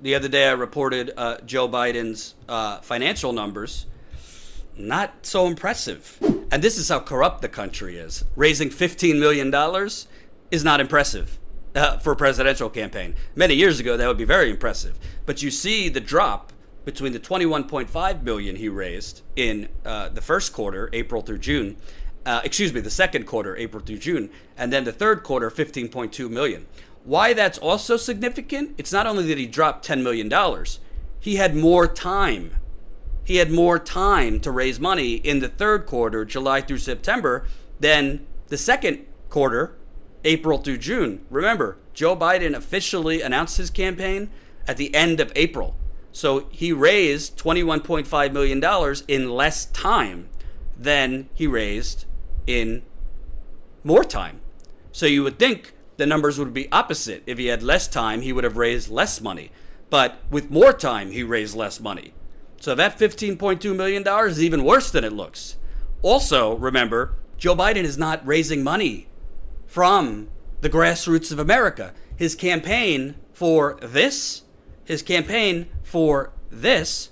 the other day I reported uh, Joe Biden's uh, financial numbers. Not so impressive. And this is how corrupt the country is. Raising $15 million is not impressive uh, for a presidential campaign. Many years ago, that would be very impressive. But you see the drop between the 21.5 million he raised in uh, the first quarter, April through June, uh, excuse me, the second quarter, April through June, and then the third quarter, 15.2 million. Why that's also significant? It's not only that he dropped $10 million, he had more time. He had more time to raise money in the third quarter, July through September, than the second quarter, April through June. Remember, Joe Biden officially announced his campaign at the end of April. So he raised $21.5 million in less time than he raised in more time. So you would think the numbers would be opposite. If he had less time, he would have raised less money. But with more time, he raised less money. So that $15.2 million is even worse than it looks. Also, remember, Joe Biden is not raising money from the grassroots of America. His campaign for this, his campaign for this,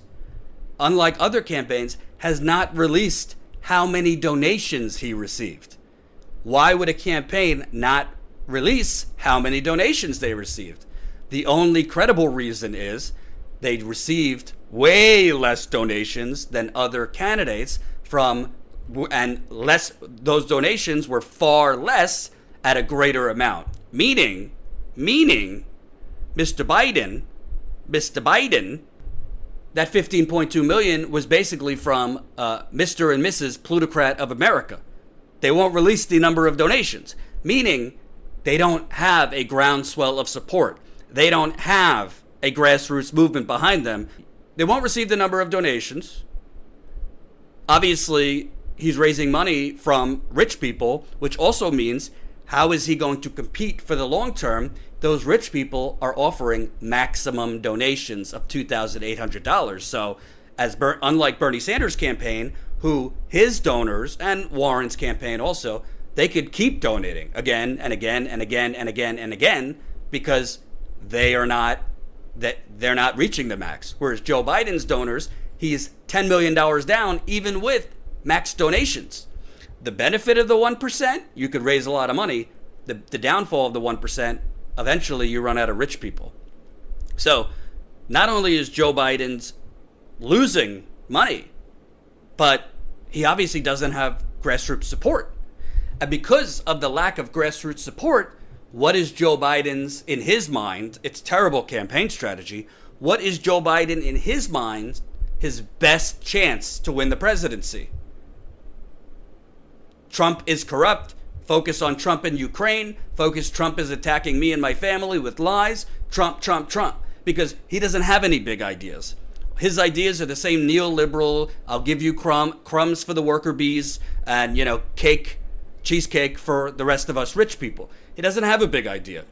unlike other campaigns, has not released how many donations he received. Why would a campaign not release how many donations they received? The only credible reason is they received way less donations than other candidates from and less those donations were far less at a greater amount. Meaning, meaning Mr. Biden, Mr. Biden that 15.2 million was basically from uh, Mr. and Mrs. Plutocrat of America. They won't release the number of donations, meaning they don't have a groundswell of support. They don't have a grassroots movement behind them. They won't receive the number of donations. Obviously, he's raising money from rich people, which also means how is he going to compete for the long term? Those rich people are offering maximum donations of $2,800. So, as Ber- unlike Bernie Sanders' campaign, who his donors and Warren's campaign also, they could keep donating again and again and again and again and again because they are not that they're not reaching the max. Whereas Joe Biden's donors, he's $10 million down even with max donations the benefit of the 1%, you could raise a lot of money. The, the downfall of the 1%, eventually you run out of rich people. So, not only is Joe Biden's losing money, but he obviously doesn't have grassroots support. And because of the lack of grassroots support, what is Joe Biden's, in his mind, it's terrible campaign strategy. What is Joe Biden, in his mind, his best chance to win the presidency? Trump is corrupt. Focus on Trump and Ukraine. Focus Trump is attacking me and my family with lies. Trump, Trump, Trump. Because he doesn't have any big ideas. His ideas are the same neoliberal, I'll give you crumb, crumbs for the worker bees and, you know, cake, cheesecake for the rest of us rich people. He doesn't have a big idea.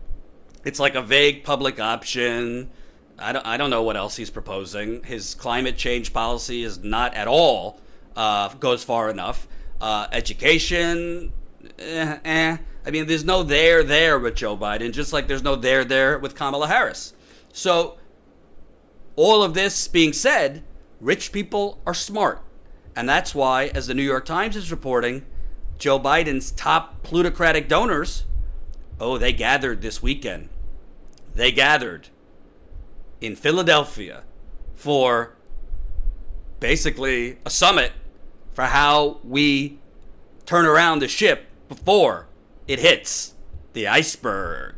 It's like a vague public option. I don't, I don't know what else he's proposing. His climate change policy is not at all uh, goes far enough. Uh, education, eh, eh. I mean, there's no there there with Joe Biden, just like there's no there there with Kamala Harris. So, all of this being said, rich people are smart. And that's why, as the New York Times is reporting, Joe Biden's top plutocratic donors, oh, they gathered this weekend. They gathered in Philadelphia for basically a summit for how we turn around the ship before it hits the iceberg.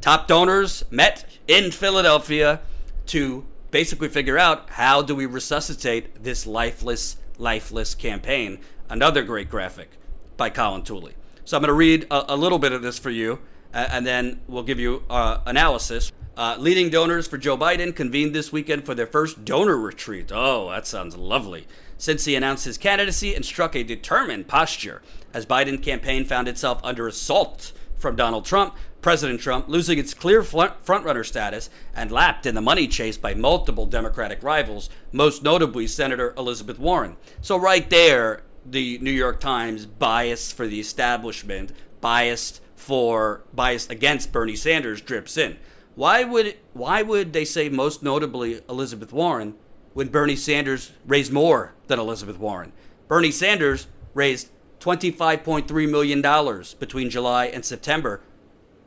Top donors met in Philadelphia to basically figure out how do we resuscitate this lifeless, lifeless campaign. Another great graphic by Colin Tooley. So I'm going to read a, a, little bit of this for you, uh, and then we'll give you uh, analysis. Uh, leading donors for Joe Biden convened this weekend for their first donor retreat. Oh, that sounds lovely. Since he announced his candidacy and struck a determined posture as Biden campaign found itself under assault from Donald Trump, President Trump losing its clear frontrunner status and lapped in the money chase by multiple Democratic rivals, most notably Senator Elizabeth Warren. So right there, the New York Times bias for the establishment, biased for biased against Bernie Sanders drips in. Why would why would they say most notably Elizabeth Warren when Bernie Sanders raised more than Elizabeth Warren? Bernie Sanders raised $25.3 million between July and September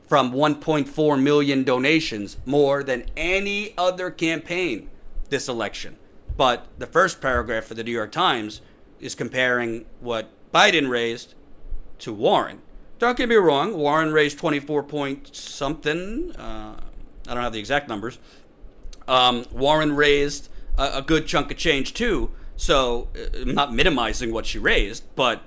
from 1.4 million donations, more than any other campaign this election. But the first paragraph for the New York Times is comparing what Biden raised to Warren. Don't get me wrong, Warren raised 24 point something. Uh, I don't have the exact numbers. Um, Warren raised a, a, good chunk of change too. So uh, I'm not minimizing what she raised, but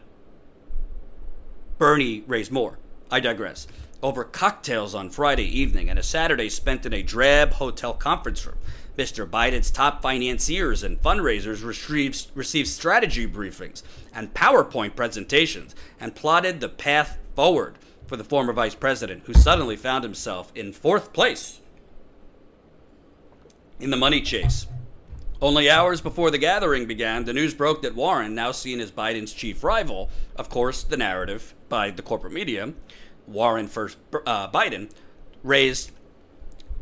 Bernie raised more. I digress. Over cocktails on Friday evening and a Saturday spent in a drab hotel conference room, Mr. Biden's top financiers and fundraisers received, received strategy briefings and PowerPoint presentations and plotted the path forward for the former vice president, who suddenly found himself in fourth place in the money chase. Only hours before the gathering began, the news broke that Warren, now seen as Biden's chief rival, of course, the narrative by the corporate media, Warren first uh, Biden, raised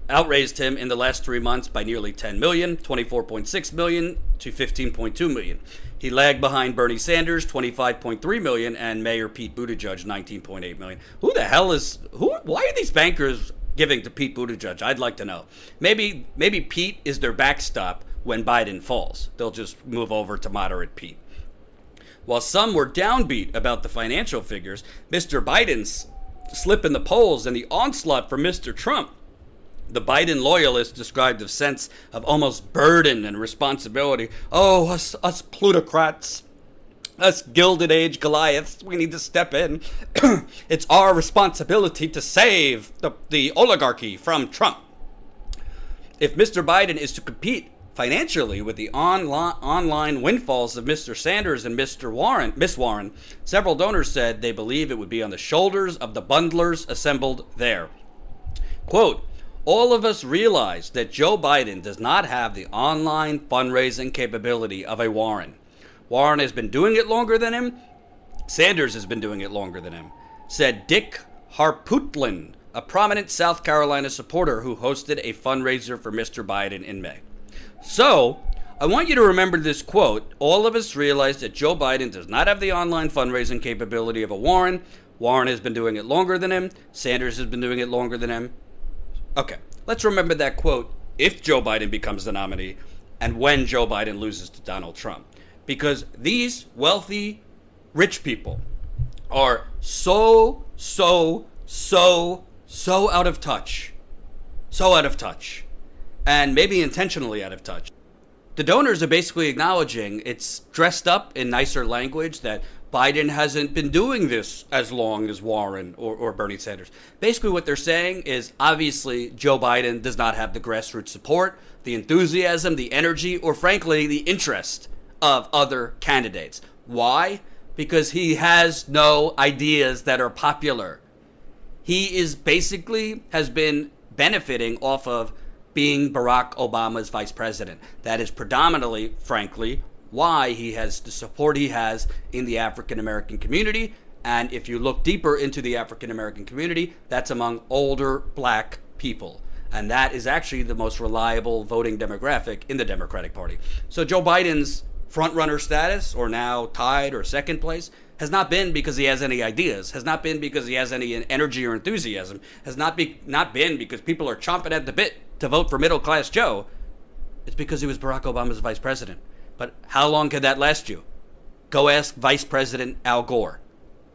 outraised him in the last three months by nearly 10 million, 24.6 million to 15.2 million. He lagged behind Bernie Sanders, 25.3 million, and Mayor Pete Buttigieg, 19.8 million. Who the hell is who? Why are these bankers giving to Pete Buttigieg? I'd like to know. Maybe maybe Pete is their backstop when Biden falls. They'll just move over to moderate Pete. While some were downbeat about the financial figures, Mr. Biden's slip in the polls and the onslaught from Mr. Trump the Biden loyalists described a sense of almost burden and responsibility. Oh, us, us plutocrats, us Gilded Age Goliaths, we need to step in. it's our responsibility to save the, the oligarchy from Trump. If Mr. Biden is to compete financially with the online, online windfalls of Mr. Sanders and Mr. Warren, Miss Warren, several donors said they believe it would be on the shoulders of the bundlers assembled there. Quote, all of us realize that Joe Biden does not have the online fundraising capability of a Warren. Warren has been doing it longer than him. Sanders has been doing it longer than him, said Dick Harpootlian, a prominent South Carolina supporter who hosted a fundraiser for Mr. Biden in May. So, I want you to remember this quote. All of us realize that Joe Biden does not have the online fundraising capability of a Warren. Warren has been doing it longer than him. Sanders has been doing it longer than him. Okay, let's remember that quote if Joe Biden becomes the nominee and when Joe Biden loses to Donald Trump. Because these wealthy, rich people are so, so, so, so out of touch. So out of touch and maybe intentionally out of touch. The donors are basically acknowledging it's dressed up in nicer language that Biden hasn't been doing this as long as Warren or, or Bernie Sanders. Basically, what they're saying is obviously Joe Biden does not have the grassroots support, the enthusiasm, the energy, or frankly, the interest of other candidates. Why? Because he has no ideas that are popular. He is basically has been benefiting off of being Barack Obama's vice president. That is predominantly, frankly, why he has the support he has in the African American community. And if you look deeper into the African American community, that's among older black people. And that is actually the most reliable voting demographic in the Democratic Party. So Joe Biden's frontrunner status, or now tied or second place, has not been because he has any ideas, has not been because he has any energy or enthusiasm, has not be not been because people are chomping at the bit to vote for middle class Joe, it's because he was Barack Obama's vice president. But how long could that last you? Go ask Vice President Al Gore,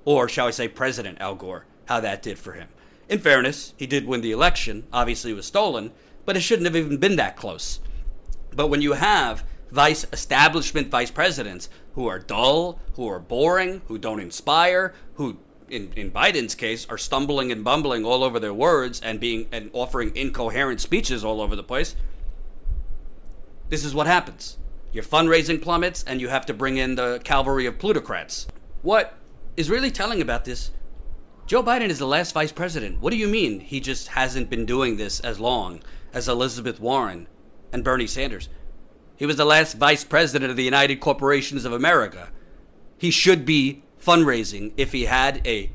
or shall I say President Al Gore, how that did for him. In fairness, he did win the election. Obviously, it was stolen, but it shouldn't have even been that close. But when you have vice establishment vice presidents who are dull, who are boring, who don't inspire, who in, in Biden's case, are stumbling and bumbling all over their words and being and offering incoherent speeches all over the place. This is what happens. Your fundraising plummets, and you have to bring in the cavalry of plutocrats. What is really telling about this? Joe Biden is the last vice president. What do you mean he just hasn't been doing this as long as Elizabeth Warren and Bernie Sanders? He was the last vice president of the United Corporations of America. He should be fundraising if he had a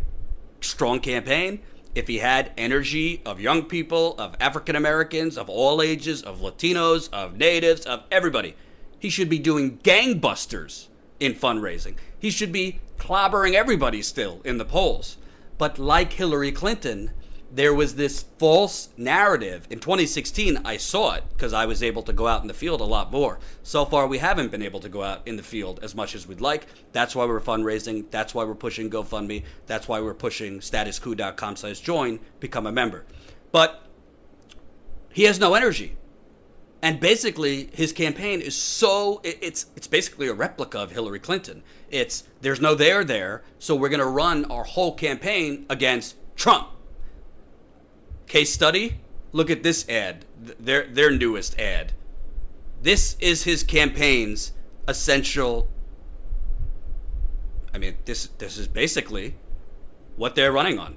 strong campaign, if he had energy of young people, of African Americans, of all ages, of Latinos, of natives, of everybody. He should be doing gangbusters in fundraising. He should be clobbering everybody still in the polls. But like Hillary Clinton, there was this false narrative. In 2016, I saw it because I was able to go out in the field a lot more. So far, we haven't been able to go out in the field as much as we'd like. That's why we're fundraising. That's why we're pushing GoFundMe. That's why we're pushing statuscoup.com slash join, become a member. But he has no energy. And basically, his campaign is so it's it's basically a replica of Hillary Clinton. It's there's no there there, so we're going to run our whole campaign against Trump Case study look at this ad, their, their newest ad. This is his campaign's essential. I mean, this, this is basically what they're running on.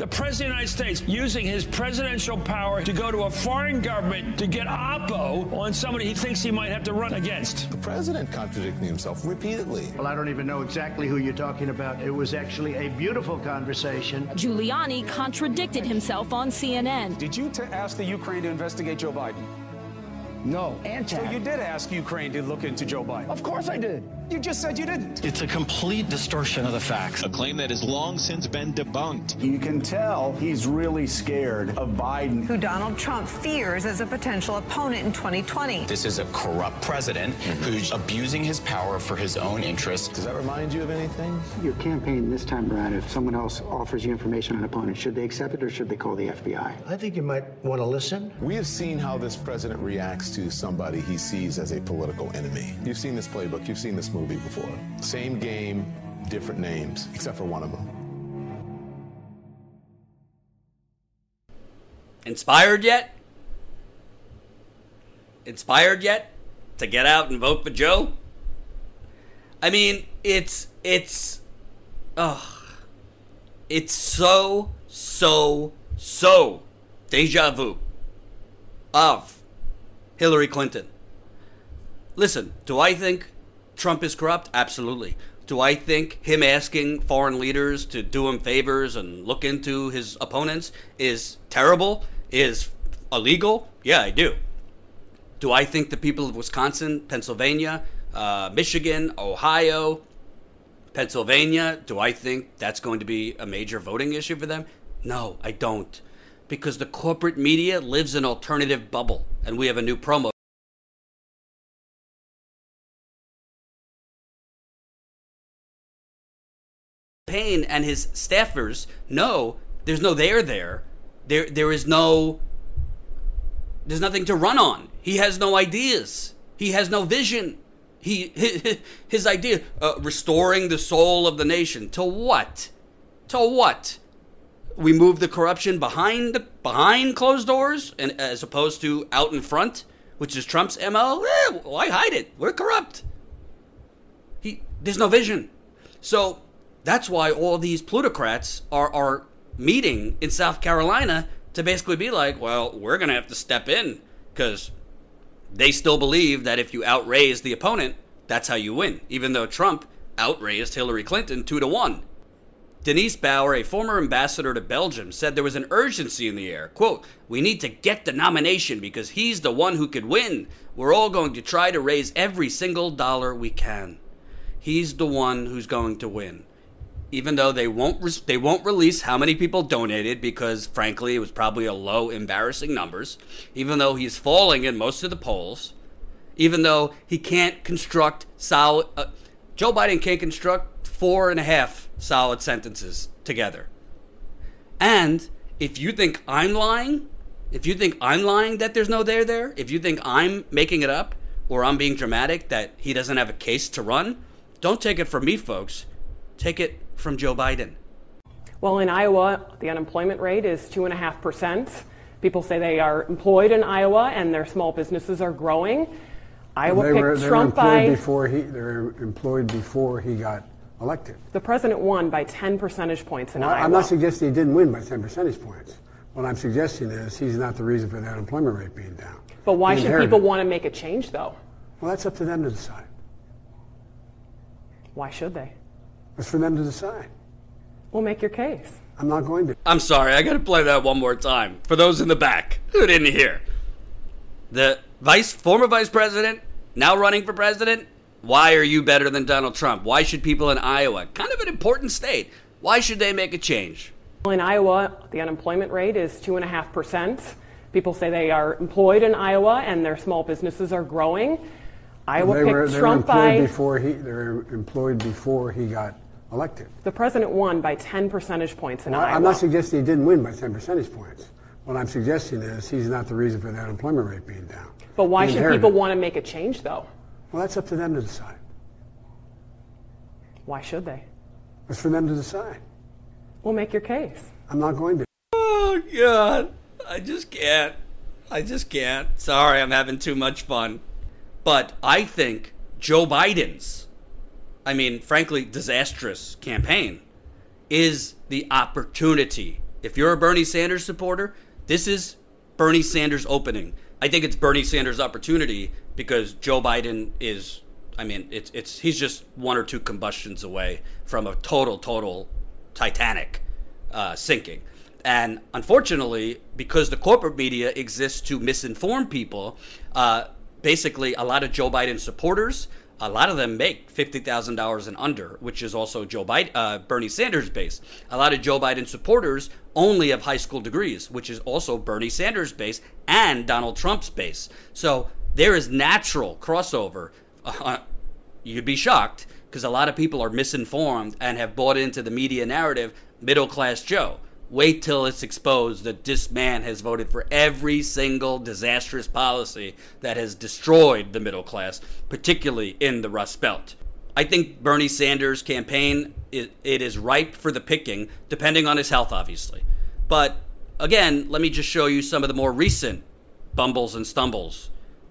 The President of the United States using his presidential power to go to a foreign government to get oppo on somebody he thinks he might have to run against. The president contradicting himself repeatedly. Well, I don't even know exactly who you're talking about. It was actually a beautiful conversation. Giuliani contradicted himself on CNN. Did you ask the Ukraine to investigate Joe Biden? No. So you did ask Ukraine to look into Joe Biden? Of course I did. You just said you didn't. It's a complete distortion of the facts. A claim that has long since been debunked. You can tell he's really scared of Biden. Who Donald Trump fears as a potential opponent in 2020. This is a corrupt president mm-hmm. who's abusing his power for his own interests. Does that remind you of anything? Your campaign this time around, if someone else offers you information on an opponent, should they accept it or should they call the FBI? I think you might want to listen. We have seen how this president reacts to somebody he sees as a political enemy. You've seen this playbook, you've seen this movie before. Same game, different names, except for one of them. Inspired yet? Inspired yet to get out and vote for Joe? I mean, it's it's ugh. It's so so so deja vu of Hillary Clinton. Listen, do I think Trump is corrupt? Absolutely. Do I think him asking foreign leaders to do him favors and look into his opponents is terrible? Is illegal? Yeah, I do. Do I think the people of Wisconsin, Pennsylvania, uh, Michigan, Ohio, Pennsylvania, do I think that's going to be a major voting issue for them? No, I don't. Because the corporate media lives an alternative bubble, and we have a new promo. Payne and his staffers know there's no there there. There there is no there's nothing to run on. He has no ideas. He has no vision. He his, his idea uh, restoring the soul of the nation to what? To what? We move the corruption behind behind closed doors and as opposed to out in front, which is Trump's MO. Eh, why hide it? We're corrupt. He there's no vision. So that's why all these plutocrats are, are meeting in South Carolina to basically be like, well, we're going to have to step in because they still believe that if you outraise the opponent, that's how you win, even though Trump outraised Hillary Clinton two to one. Denise Bauer, a former ambassador to Belgium, said there was an urgency in the air. Quote, We need to get the nomination because he's the one who could win. We're all going to try to raise every single dollar we can. He's the one who's going to win even though they won't re- they won't release how many people donated because frankly it was probably a low embarrassing numbers even though he's falling in most of the polls even though he can't construct solid uh, joe biden can't construct four and a half solid sentences together and if you think i'm lying if you think i'm lying that there's no there there if you think i'm making it up or i'm being dramatic that he doesn't have a case to run don't take it from me folks take it from Joe Biden? Well, in Iowa, the unemployment rate is 2.5%. People say they are employed in Iowa and their small businesses are growing. Iowa they picked were, Trump by. Before he, they were employed before he got elected. The president won by 10 percentage points in well, Iowa. I'm not suggesting he didn't win by 10 percentage points. What I'm suggesting is he's not the reason for the unemployment rate being down. But why should people want to make a change, though? Well, that's up to them to decide. Why should they? It's for them to decide. We'll make your case. I'm not going to. I'm sorry, I got to play that one more time for those in the back who didn't hear. The vice, former vice president, now running for president. Why are you better than Donald Trump? Why should people in Iowa, kind of an important state, why should they make a change? In Iowa, the unemployment rate is 2.5%. People say they are employed in Iowa and their small businesses are growing. Iowa they picked were, they Trump were employed by. before he. They were employed before he got elected. The president won by 10 percentage points in Well, Iowa. I'm not suggesting he didn't win by 10 percentage points. What I'm suggesting is he's not the reason for the unemployment rate being down. but why He should people want to make a change, though? Well, that's up to them to decide. Why should they? It's for them to decide. We'll make your case. I'm not going to. Oh, God. I just can't. I just can't. Sorry, I'm having too much fun. But I think Joe Biden's, I mean, frankly, disastrous campaign is the opportunity. If you're a Bernie Sanders supporter, this is Bernie Sanders' opening. I think it's Bernie Sanders' opportunity because Joe Biden is, I mean, it's, it's he's just one or two combustions away from a total, total Titanic uh, sinking. And unfortunately, because the corporate media exists to misinform people, uh, basically a lot of Joe Biden supporters, a lot of them make fifty thousand dollars and under, which is also Joe Biden, uh, Bernie Sanders base. A lot of Joe Biden supporters only have high school degrees, which is also Bernie Sanders base and Donald Trump's base. So there is natural crossover. Uh, you'd be shocked because a lot of people are misinformed and have bought into the media narrative middle class Joe. Wait till it's exposed that this man has voted for every single disastrous policy that has destroyed the middle class, particularly in the Rust Belt. I think Bernie Sanders' campaign it, it is ripe for the picking, depending on his health, obviously. But again, let me just show you some of the more recent bumbles and stumbles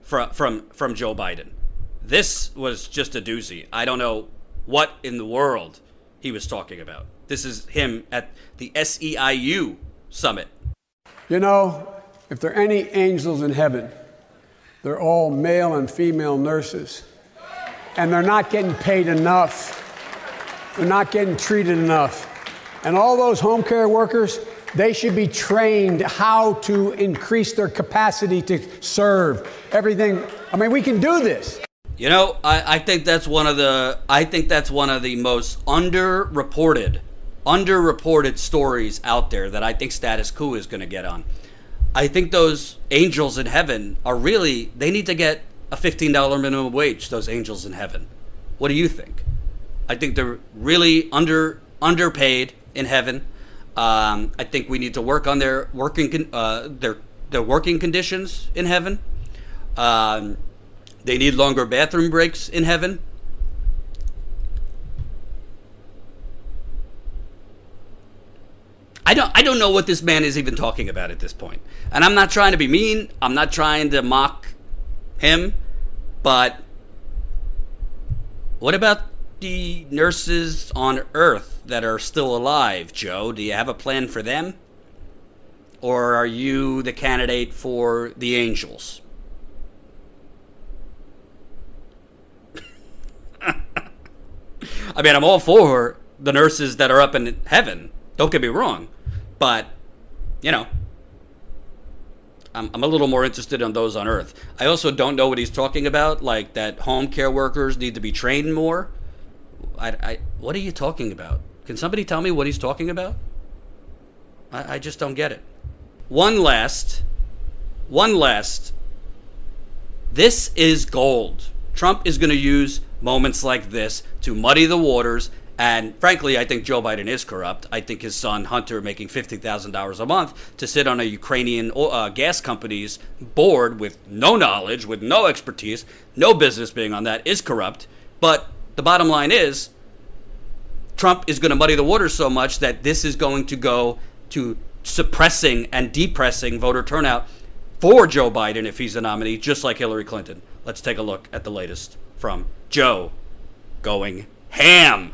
from from from Joe Biden. This was just a doozy. I don't know what in the world he was talking about. This is him at the SEIU summit. You know, if there are any angels in heaven, they're all male and female nurses. And they're not getting paid enough. They're not getting treated enough. And all those home care workers, they should be trained how to increase their capacity to serve. Everything. I mean, we can do this. You know, I, I think that's one of the I think that's one of the most underreported, underreported stories out there that I think Status Coup is going to get on. I think those angels in heaven are really they need to get a fifteen dollar minimum wage. Those angels in heaven. What do you think? I think they're really under underpaid in heaven. Um, I think we need to work on their working con- uh, their their working conditions in heaven. Um, they need longer bathroom breaks in heaven. I don't I don't know what this man is even talking about at this point. And I'm not trying to be mean. I'm not trying to mock him, but what about the nurses on earth that are still alive, Joe? Do you have a plan for them? Or are you the candidate for the angels? I mean, I'm all for the nurses that are up in heaven. Don't get me wrong. But, you know, I'm, I'm a little more interested in those on earth. I also don't know what he's talking about, like that home care workers need to be trained more. I, I, what are you talking about? Can somebody tell me what he's talking about? I, I just don't get it. One last, one last. This is gold. Trump is going to use moments like this to muddy the waters. And frankly, I think Joe Biden is corrupt. I think his son Hunter, making fifty thousand dollars a month to sit on a Ukrainian uh, gas company's board with no knowledge, with no expertise, no business being on that, is corrupt. But the bottom line is, Trump is going to muddy the water so much that this is going to go to suppressing and depressing voter turnout for Joe Biden if he's the nominee, just like Hillary Clinton. Let's take a look at the latest from Joe going ham.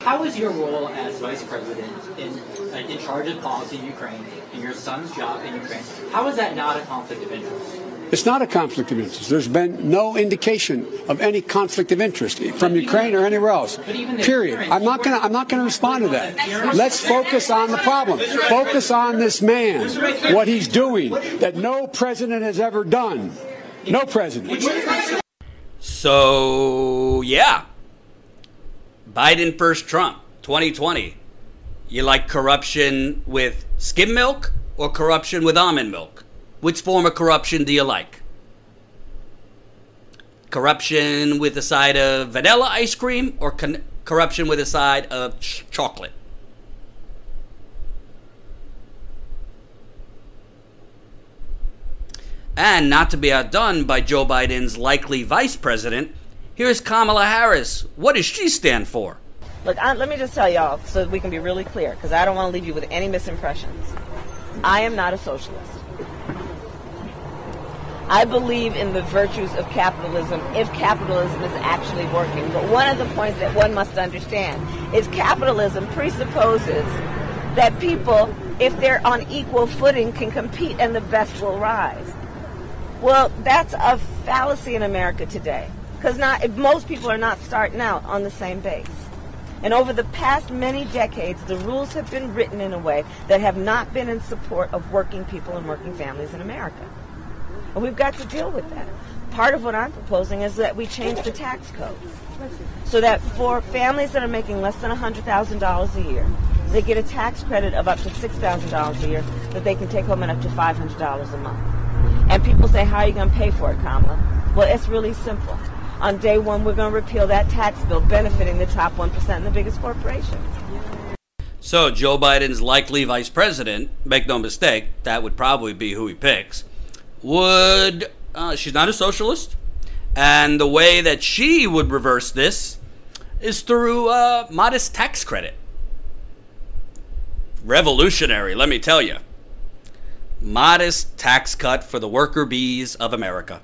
How is your role as vice president in, uh, in charge of policy in Ukraine and your son's job in Ukraine? How is that not a conflict of interest? It's not a conflict of interest. There's been no indication of any conflict of interest from Ukraine or anywhere else. Period. I'm not going to I'm not going to respond to that. Let's focus on the problem. Focus on this man, what he's doing that no president has ever done. No president. So, yeah. Biden first Trump 2020. You like corruption with skim milk or corruption with almond milk? Which form of corruption do you like? Corruption with a side of vanilla ice cream or con- corruption with a side of ch- chocolate? And not to be outdone by Joe Biden's likely vice president, here's Kamala Harris. What does she stand for? Look, I, let me just tell y'all so we can be really clear, because I don't want to leave you with any misimpressions. I am not a socialist. I believe in the virtues of capitalism if capitalism is actually working. But one of the points that one must understand is capitalism presupposes that people, if they're on equal footing, can compete and the best will rise. Well, that's a fallacy in America today because not most people are not starting out on the same base. And over the past many decades, the rules have been written in a way that have not been in support of working people and working families in America. And we've got to deal with that. Part of what I'm proposing is that we change the tax code so that for families that are making less than $100,000 a year, they get a tax credit of up to $6,000 a year that they can take home and up to $500 a month. And people say, how are you going to pay for it, Kamala? Well, it's really simple. On day one, we're going to repeal that tax bill benefiting the top 1% and the biggest corporations. So, Joe Biden's likely vice president, make no mistake, that would probably be who he picks, would, uh, she's not a socialist. And the way that she would reverse this is through a modest tax credit. Revolutionary, let me tell you. Modest tax cut for the worker bees of America.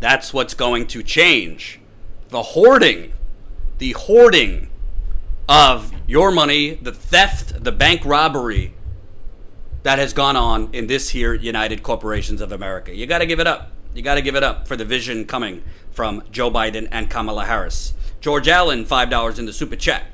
That's what's going to change. The hoarding, the hoarding of your money, the theft, the bank robbery that has gone on in this here United Corporations of America. You got to give it up. You got to give it up for the vision coming from Joe Biden and Kamala Harris. George Allen, $5 in the super chat.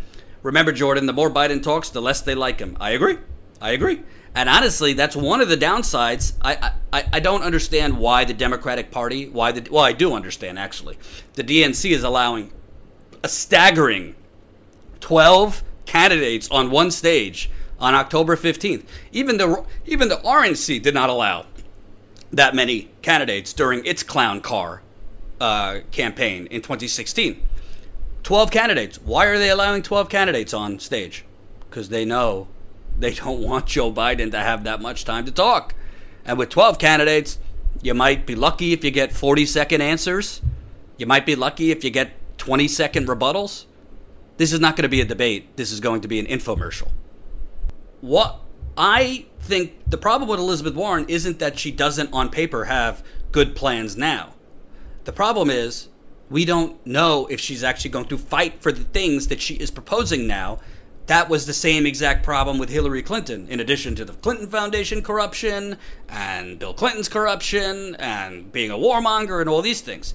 Remember, Jordan, the more Biden talks, the less they like him. I agree. I agree. And honestly, that's one of the downsides. I, I, I don't understand why the Democratic Party, why the, well, I do understand actually. The DNC is allowing a staggering 12 candidates on one stage on October 15th. Even the, even the RNC did not allow that many candidates during its clown car uh, campaign in 2016. 12 candidates. Why are they allowing 12 candidates on stage? Because they know they don't want Joe Biden to have that much time to talk. And with 12 candidates, you might be lucky if you get 40 second answers. You might be lucky if you get 20 second rebuttals. This is not going to be a debate. This is going to be an infomercial. What I think the problem with Elizabeth Warren isn't that she doesn't on paper have good plans now. The problem is we don't know if she's actually going to fight for the things that she is proposing now that was the same exact problem with Hillary Clinton, in addition to the Clinton Foundation corruption and Bill Clinton's corruption and being a warmonger and all these things.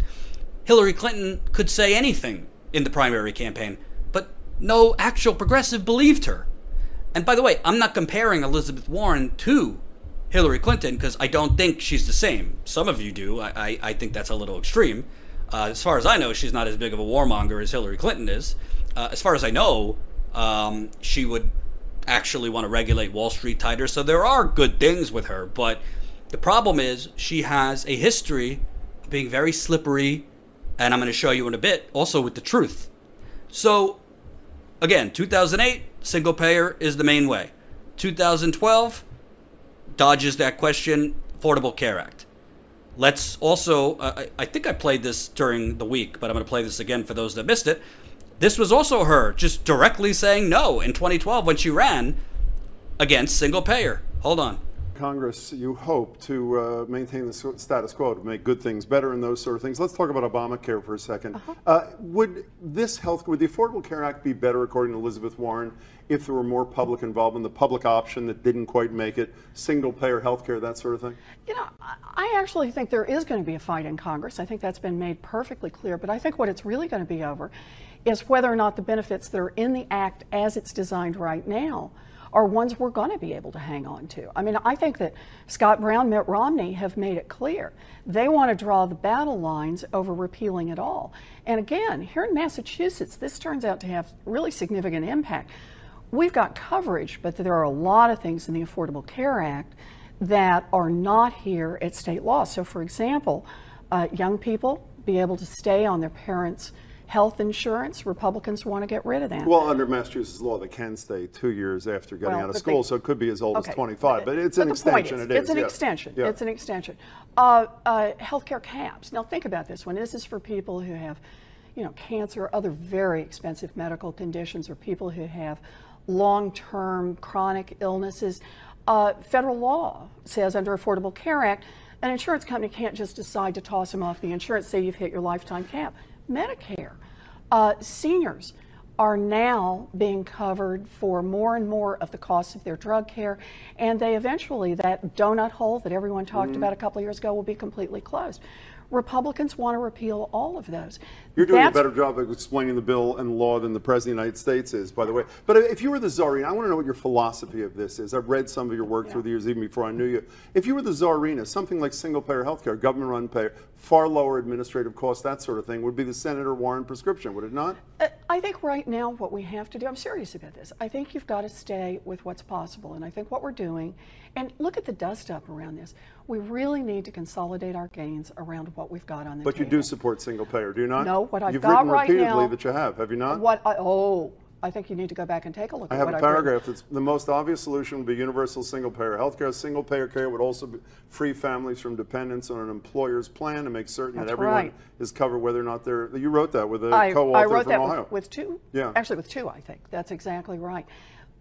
Hillary Clinton could say anything in the primary campaign, but no actual progressive believed her. And by the way, I'm not comparing Elizabeth Warren to Hillary Clinton because I don't think she's the same. Some of you do. I, I, I think that's a little extreme. Uh, as far as I know, she's not as big of a warmonger as Hillary Clinton is. Uh, as far as I know, um, she would actually want to regulate Wall Street tighter. So there are good things with her, but the problem is she has a history of being very slippery, and I'm going to show you in a bit, also with the truth. So, again, 2008, single payer is the main way. 2012, dodges that question, Affordable Care Act. Let's also, uh, I think I played this during the week, but I'm going to play this again for those that missed it. This was also her just directly saying no in 2012 when she ran against single payer. Hold on. Congress, you hope to uh, maintain the status quo, to make good things better and those sort of things. Let's talk about Obamacare for a 2nd uh-huh. uh, would this health, would the Affordable Care Act be better, according to Elizabeth Warren, if there were more public involvement, the public option that didn't quite make it, single payer health care, that sort of thing? You know, I actually think there is going to be a fight in Congress. I think that's been made perfectly clear. But I think what it's really going to be over is whether or not the benefits that are in the Act as it's designed right now are ones we're going to be able to hang on to. I mean, I think that Scott Brown, Mitt Romney have made it clear they want to draw the battle lines over repealing it all. And again, here in Massachusetts, this turns out to have really significant impact. We've got coverage, but there are a lot of things in the Affordable Care Act that are not here at state law. So, for example, uh, young people be able to stay on their parents' health insurance. Republicans want to get rid of that. Well, under Massachusetts law, they can stay two years after getting well, out of school, they, so it could be as old okay, as 25. But, it's but an extension. Is, it is. It's an yeah. extension. Yeah. It's an extension. Uh, uh, healthcare caps. Now, think about this one. This is for people who have, you know, cancer or other very expensive medical conditions, or people who have long-term chronic illnesses. Uh, federal law says under Affordable Care Act, an insurance company can't just decide to toss them off the insurance, say you've hit your lifetime cap. Medicare. Uh, seniors are now being covered for more and more of the costs of their drug care, and they eventually, that donut hole that everyone talked mm-hmm. about a couple of years ago, will be completely closed. Republicans want to repeal all of those. You're doing That's, a better job of explaining the bill and law than the President of the United States is, by the way. But if you were the czarina, I want to know what your philosophy of this is. I've read some of your work yeah. through the years, even before I knew you. If you were the czarina, something like single-payer health care, government-run payer, far lower administrative costs, that sort of thing, would be the Senator Warren prescription, would it not? Uh, I think right now what we have to do, I'm serious about this, I think you've got to stay with what's possible. And I think what we're doing, and look at the dust up around this, we really need to consolidate our gains around what we've got on the but table. you do support single payer, do you not? No, what I've You've got written right repeatedly now, that you have, have you not? What I, oh, I think you need to go back and take a look I at have a paragraph that's the most obvious solution would be universal single payer healthcare. Single payer care would also free families from dependence on an employer's plan to make certain That's that everyone right. is covered whether or not they're you wrote that with a co-author I wrote from that Ohio. with, with two. Yeah. Actually, with two, I think. That's exactly right.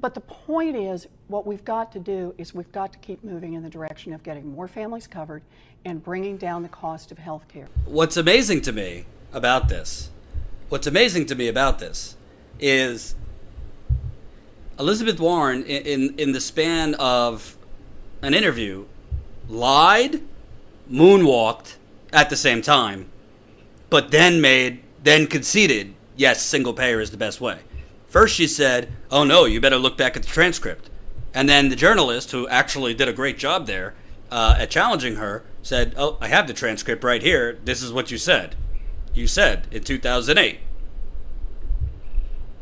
But the point is, what we've got to do is we've got to keep moving in the direction of getting more families covered and bringing down the cost of health care. What's amazing to me about this, what's amazing to me about this is Elizabeth Warren, in, in, in the span of an interview, lied, moonwalked at the same time, but then made, then conceded, yes, single payer is the best way. First, she said, oh no, you better look back at the transcript. And then the journalist, who actually did a great job there uh, at challenging her, said, oh, I have the transcript right here. This is what you said. You said in 2008.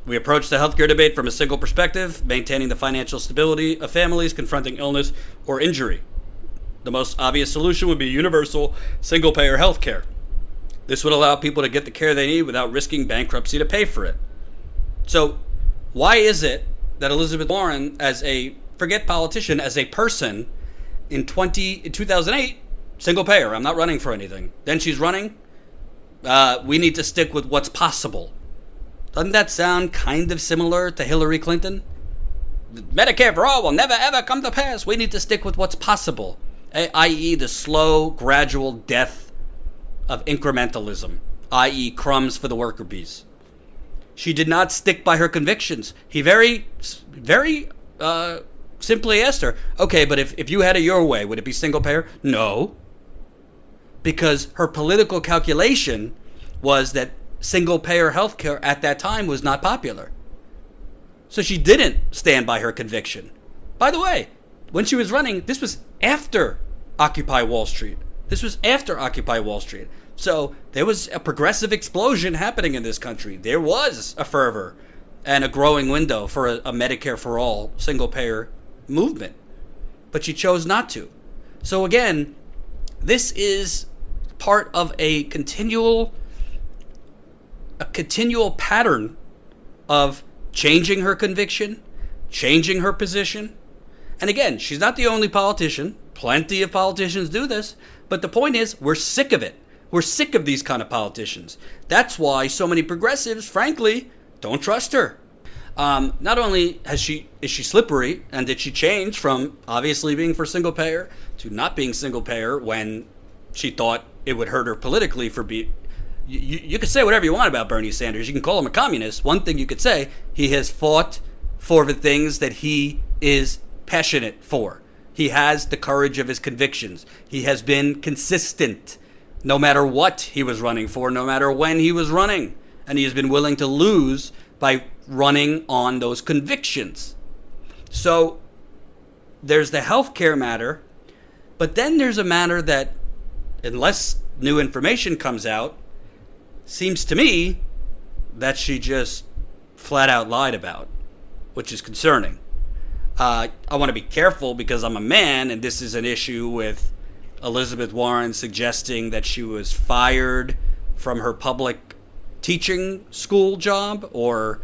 We approach the healthcare debate from a single perspective, maintaining the financial stability of families confronting illness or injury. The most obvious solution would be universal single payer healthcare. This would allow people to get the care they need without risking bankruptcy to pay for it. So, why is it that Elizabeth Warren, as a forget politician, as a person, in 20 in 2008, single payer, I'm not running for anything. Then she's running. Uh, we need to stick with what's possible. Doesn't that sound kind of similar to Hillary Clinton? Medicare for all will never ever come to pass. We need to stick with what's possible, i.e., the slow, gradual death of incrementalism, i.e., crumbs for the worker bees. She did not stick by her convictions. He very, very uh, simply asked her, okay, but if, if you had it your way, would it be single payer? No. Because her political calculation was that single payer healthcare at that time was not popular. So she didn't stand by her conviction. By the way, when she was running, this was after Occupy Wall Street. This was after Occupy Wall Street. So there was a progressive explosion happening in this country. There was a fervor and a growing window for a, a Medicare for all single payer movement. But she chose not to. So again, this is part of a continual a continual pattern of changing her conviction, changing her position. And again, she's not the only politician. Plenty of politicians do this. But the point is, we're sick of it. We're sick of these kind of politicians. That's why so many progressives, frankly, don't trust her. Um, not only has she is she slippery, and did she change from obviously being for single payer to not being single payer when she thought it would hurt her politically for be. You, you, could say whatever you want about Bernie Sanders. You can call him a communist. One thing you could say, he has fought for the things that he is passionate for. He has the courage of his convictions. He has been consistent no matter what he was running for, no matter when he was running. And he has been willing to lose by running on those convictions. So there's the healthcare matter, but then there's a matter that, unless new information comes out, seems to me that she just flat out lied about, which is concerning. Uh, I want to be careful because I'm a man, and this is an issue with Elizabeth Warren suggesting that she was fired from her public teaching school job or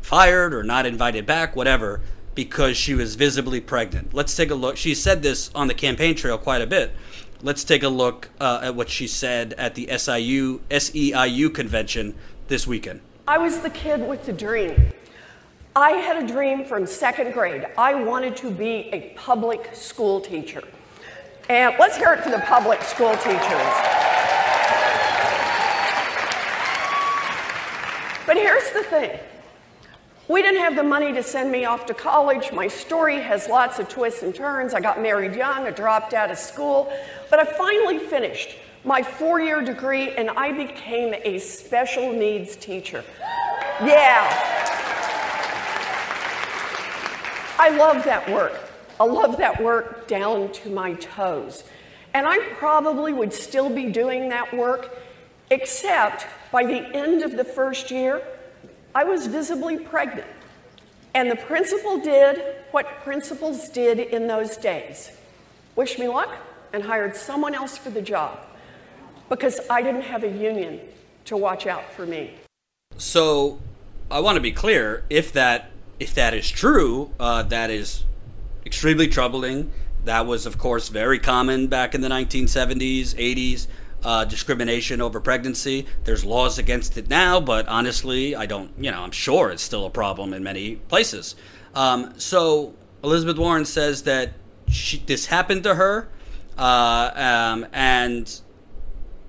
fired or not invited back, whatever, because she was visibly pregnant. Let's take a look. She said this on the campaign trail quite a bit. Let's take a look uh, at what she said at the SIU SEIU convention this weekend. I was the kid with the dream. I had a dream from second grade. I wanted to be a public school teacher. And let's hear it for the public school teachers. But here's the thing we didn't have the money to send me off to college. My story has lots of twists and turns. I got married young, I dropped out of school, but I finally finished my four year degree and I became a special needs teacher. Yeah. I love that work. I love that work down to my toes. And I probably would still be doing that work, except by the end of the first year, I was visibly pregnant. And the principal did what principals did in those days wish me luck and hired someone else for the job because I didn't have a union to watch out for me. So I want to be clear if that if that is true, uh, that is extremely troubling. That was, of course, very common back in the 1970s, 80s uh, discrimination over pregnancy. There's laws against it now, but honestly, I don't, you know, I'm sure it's still a problem in many places. Um, so Elizabeth Warren says that she, this happened to her, uh, um, and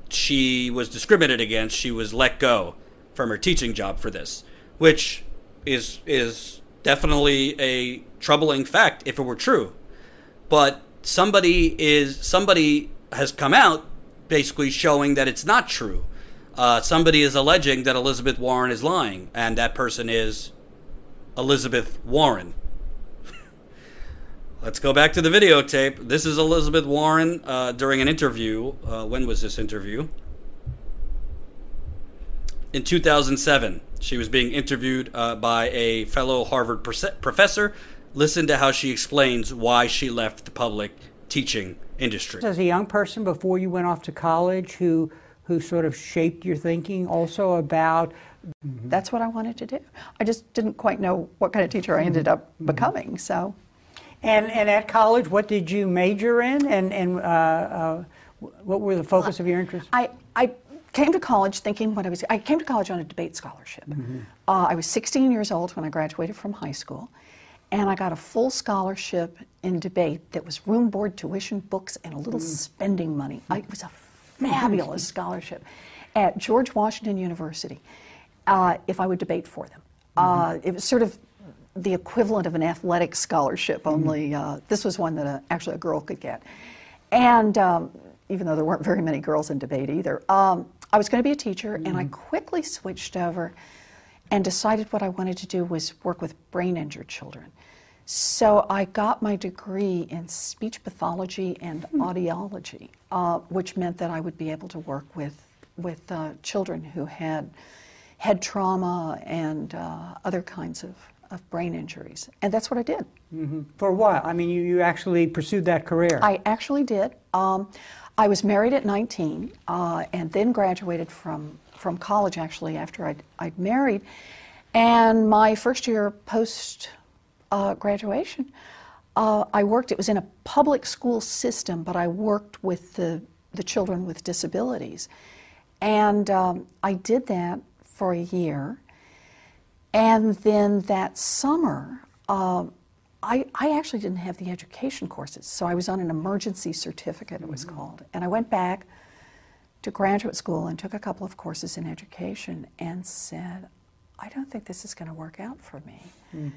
she was discriminated against. She was let go from her teaching job for this, which is is definitely a troubling fact if it were true. But somebody is somebody has come out basically showing that it's not true. Uh, somebody is alleging that Elizabeth Warren is lying, and that person is Elizabeth Warren. Let's go back to the videotape. This is Elizabeth Warren uh, during an interview. Uh, when was this interview? In 2007. She was being interviewed uh, by a fellow Harvard professor. Listen to how she explains why she left the public teaching industry. As a young person before you went off to college, who who sort of shaped your thinking also about mm-hmm. that's what I wanted to do. I just didn't quite know what kind of teacher I ended up mm-hmm. becoming. So, and and at college, what did you major in, and and uh, uh, what were the focus of your interests? I I came to college thinking what I was. I came to college on a debate scholarship. Mm-hmm. Uh, I was 16 years old when I graduated from high school, and I got a full scholarship in debate that was room board, tuition, books, and a little mm. spending money. I, it was a fabulous scholarship at George Washington University uh, if I would debate for them. Uh, mm-hmm. it was sort of the equivalent of an athletic scholarship, mm-hmm. only uh, this was one that a, actually a girl could get. And um, even though there weren't very many girls in debate either, um, I was going to be a teacher, mm-hmm. and I mm-hmm. quickly switched over and decided what I wanted to do was work with brain injured children. So I got my degree in speech pathology and mm. audiology, uh, which meant that I would be able to work with with uh, children who had head trauma and uh, other kinds of, of brain injuries, and that's what I did. Mm-hmm. For a while, I mean, you, you actually pursued that career. I actually did. Um, I was married at 19, uh, and then graduated from from college. Actually, after I'd, I'd married, and my first year post uh, graduation, uh, I worked, it was in a public school system, but I worked with the, the children with disabilities. And um, I did that for a year. And then that summer, uh, I, I actually didn't have the education courses, so I was on an emergency certificate, it was Mm-hmm. called. And I went back to graduate school and took a couple of courses in education and said, I don't think this is going to work out for me. Mm.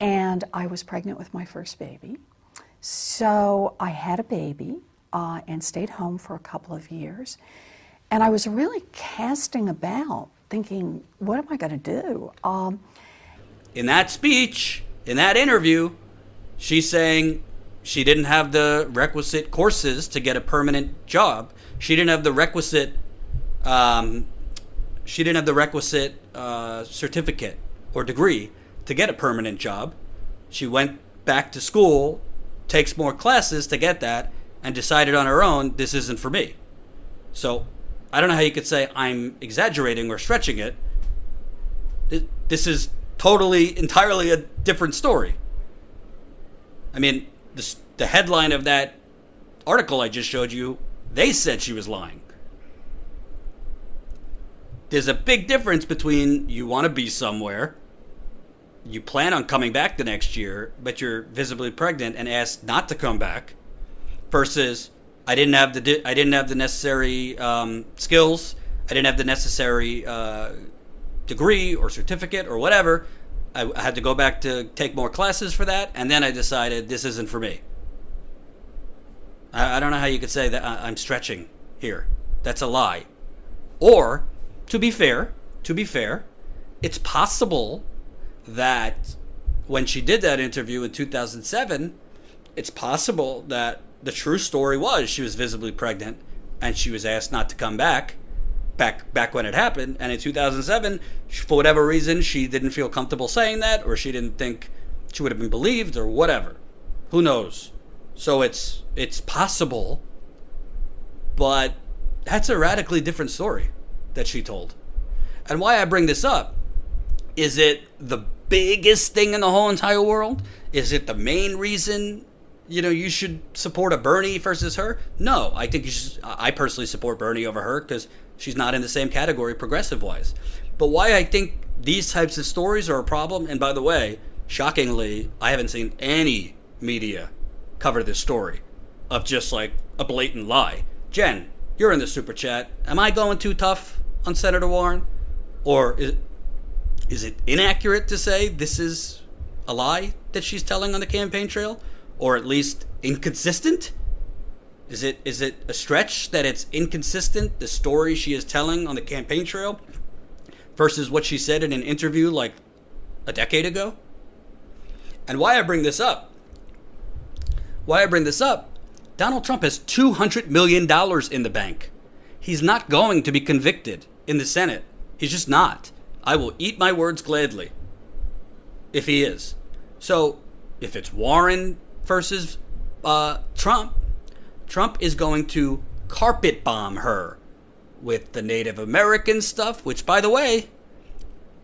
And I was pregnant with my first baby. So I had a baby uh, and stayed home for a couple of years. And I was really casting about, thinking, what am I going to do? Um, In that speech, in that interview, she's saying she didn't have the requisite courses to get a permanent job. She didn't have the requisite. Um, she didn't have the requisite uh, certificate or degree to get a permanent job. She went back to school, takes more classes to get that, and decided on her own this isn't for me. So I don't know how you could say I'm exaggerating or stretching it. This is totally, entirely a different story. I mean, the, the headline of that article I just showed you, they said she was lying. There's a big difference between you want to be somewhere, you plan on coming back the next year, but you're visibly pregnant and asked not to come back, versus I didn't have the di- I didn't have the necessary um, skills, I didn't have the necessary uh, degree or certificate or whatever. I, I had to go back to take more classes for that, and then I decided this isn't for me. I, I don't know how you could say that I, I'm stretching here. That's a lie. Or, to be fair, to be fair, it's possible that when she did that interview in 2007, it's possible that the true story was she was visibly pregnant and she was asked not to come back back back when it happened. And in 2007 sh- for whatever reason she didn't feel comfortable saying that or she didn't think she would have been believed or whatever. Who knows? So it's it's possible but that's a radically different story that she told. And why i bring this up is it the biggest thing in the whole entire world? Is it the main reason you know you should support a Bernie versus her? No, I think you should. I personally support Bernie over her because she's not in the same category progressive wise. But why I think these types of stories are a problem, and by the way, shockingly, I haven't seen any media cover this story of just like a blatant lie. Jen, you're in the super chat. Am I going too tough on Senator Warren, or is is it inaccurate to say this is a lie that she's telling on the campaign trail? Or at least inconsistent? Is it is it a stretch that it's inconsistent the story she is telling on the campaign trail versus what she said in an interview like a decade ago? And why i bring this up why i bring this up donald trump has 200 million dollars in the bank. He's not going to be convicted in the senate. He's just not I will eat my words gladly if he is. So, if it's Warren versus uh, Trump, Trump is going to carpet bomb her with the Native American stuff, which, by the way,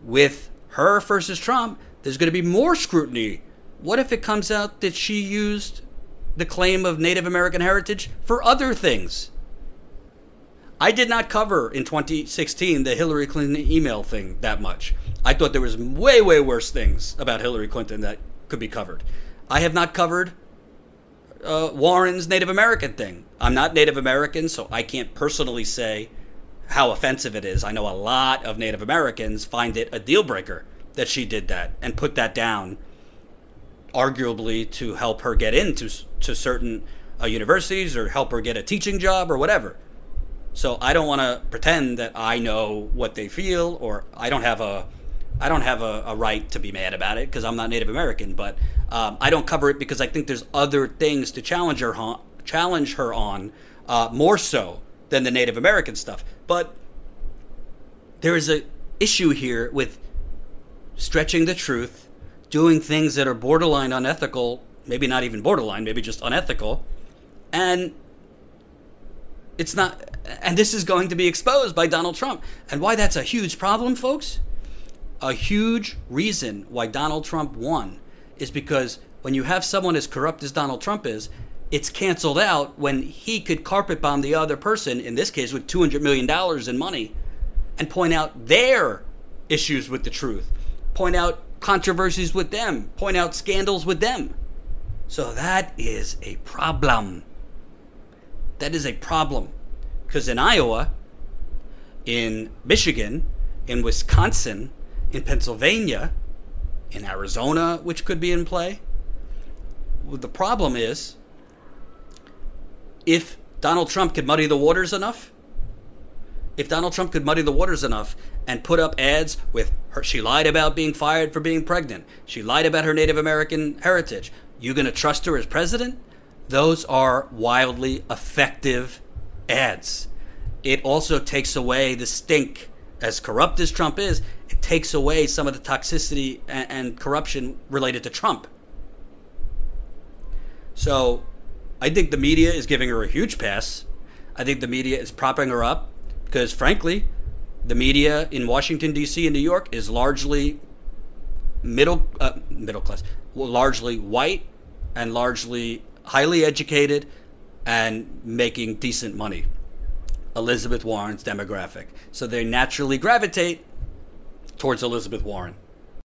with her versus Trump, there's going to be more scrutiny. What if it comes out that she used the claim of Native American heritage for other things? I did not cover in 2016 the Hillary Clinton email thing that much. I thought there was way, way worse things about Hillary Clinton that could be covered. I have not covered uh, Warren's Native American thing. I'm not Native American, so I can't personally say how offensive it is. I know a lot of Native Americans find it a deal breaker that she did that and put that down, arguably to help her get into to certain uh, universities or help her get a teaching job or whatever. So I don't want to pretend that I know what they feel, or I don't have a, I don't have a, a right to be mad about it because I'm not Native American. But um, I don't cover it because I think there's other things to challenge her on, challenge her on, uh, more so than the Native American stuff. But there is a issue here with stretching the truth, doing things that are borderline unethical, maybe not even borderline, maybe just unethical, and it's not and this is going to be exposed by Donald Trump. And why that's a huge problem, folks? A huge reason why Donald Trump won is because when you have someone as corrupt as Donald Trump is, it's canceled out when he could carpet bomb the other person, in this case with $200 million in money, and point out their issues with the truth. point out controversies with them, point out scandals with them. So that is a problem. That is a problem. Because in Iowa, in Michigan, in Wisconsin, in Pennsylvania, in Arizona, which could be in play, the problem is if Donald Trump could muddy the waters enough, if Donald Trump could muddy the waters enough and put up ads with her, she lied about being fired for being pregnant, she lied about her Native American heritage, you going to trust her as president? Those are wildly effective ads. It also takes away the stink. As corrupt as Trump is, it takes away some of the toxicity and, and corruption related to Trump. So I think the media is giving her a huge pass. I think the media is propping her up because, frankly, the media in Washington D.C. and New York is largely middle uh, middle class, largely white, and largely highly educated and making decent money. Elizabeth Warren's demographic, so they naturally gravitate towards Elizabeth Warren.